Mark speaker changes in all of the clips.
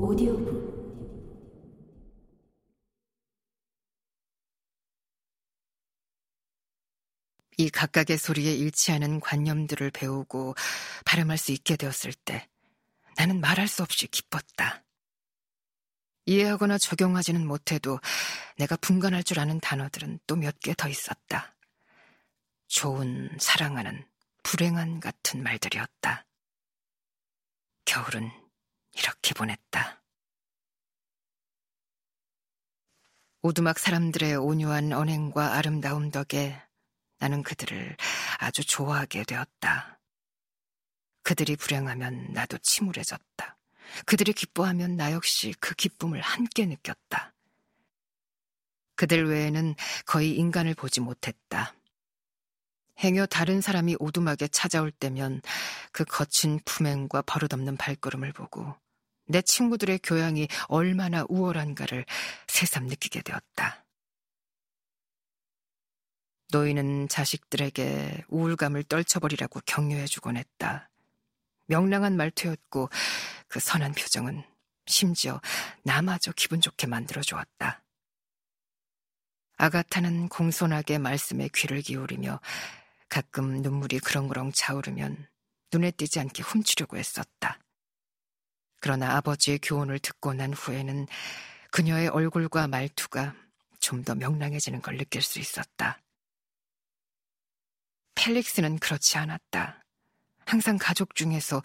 Speaker 1: 오디오북
Speaker 2: 이 각각의 소리에 일치하는 관념들을 배우고 발음할 수 있게 되었을 때 나는 말할 수 없이 기뻤다. 이해하거나 적용하지는 못해도 내가 분간할 줄 아는 단어들은 또 몇 개 더 있었다. 좋은, 사랑하는, 불행한 같은 말들이었다. 겨울은 이렇게 보냈다. 오두막 사람들의 온유한 언행과 아름다움 덕에 나는 그들을 아주 좋아하게 되었다. 그들이 불행하면 나도 침울해졌다. 그들이 기뻐하면 나 역시 그 기쁨을 함께 느꼈다. 그들 외에는 거의 인간을 보지 못했다. 행여 다른 사람이 오두막에 찾아올 때면 그 거친 품행과 버릇없는 발걸음을 보고 내 친구들의 교양이 얼마나 우월한가를 새삼 느끼게 되었다. 노인은 자식들에게 우울감을 떨쳐버리라고 격려해주곤 했다. 명랑한 말투였고 그 선한 표정은 심지어 나마저 기분 좋게 만들어 주었다. 아가타는 공손하게 말씀에 귀를 기울이며 가끔 눈물이 그렁그렁 차오르면 눈에 띄지 않게 훔치려고 했었다. 그러나 아버지의 교훈을 듣고 난 후에는 그녀의 얼굴과 말투가 좀 더 명랑해지는 걸 느낄 수 있었다. 펠릭스는 그렇지 않았다. 항상 가족 중에서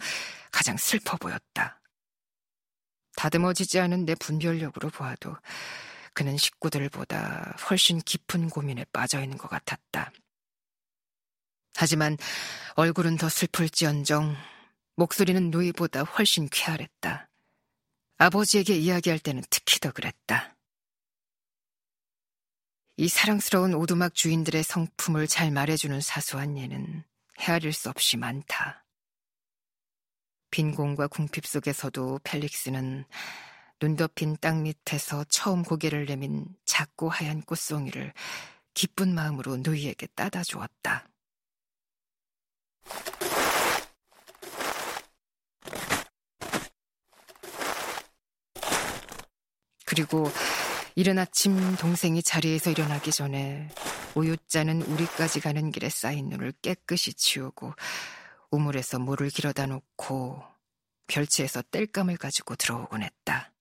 Speaker 2: 가장 슬퍼 보였다. 다듬어지지 않은 내 분별력으로 보아도 그는 식구들보다 훨씬 깊은 고민에 빠져 있는 것 같았다. 하지만 얼굴은 더 슬플지언정 목소리는 누이보다 훨씬 쾌활했다. 아버지에게 이야기할 때는 특히 더 그랬다. 이 사랑스러운 오두막 주인들의 성품을 잘 말해주는 사소한 예는 헤아릴 수 없이 많다. 빈 공과 궁핍 속에서도 펠릭스는 눈 덮인 땅 밑에서 처음 고개를 내민 작고 하얀 꽃송이를 기쁜 마음으로 누이에게 따다 주었다. 그리고 이른 아침 동생이 자리에서 일어나기 전에 우유자는 우리까지 가는 길에 쌓인 눈을 깨끗이 치우고 우물에서 물을 길어다 놓고 별치에서 땔감을 가지고 들어오곤 했다.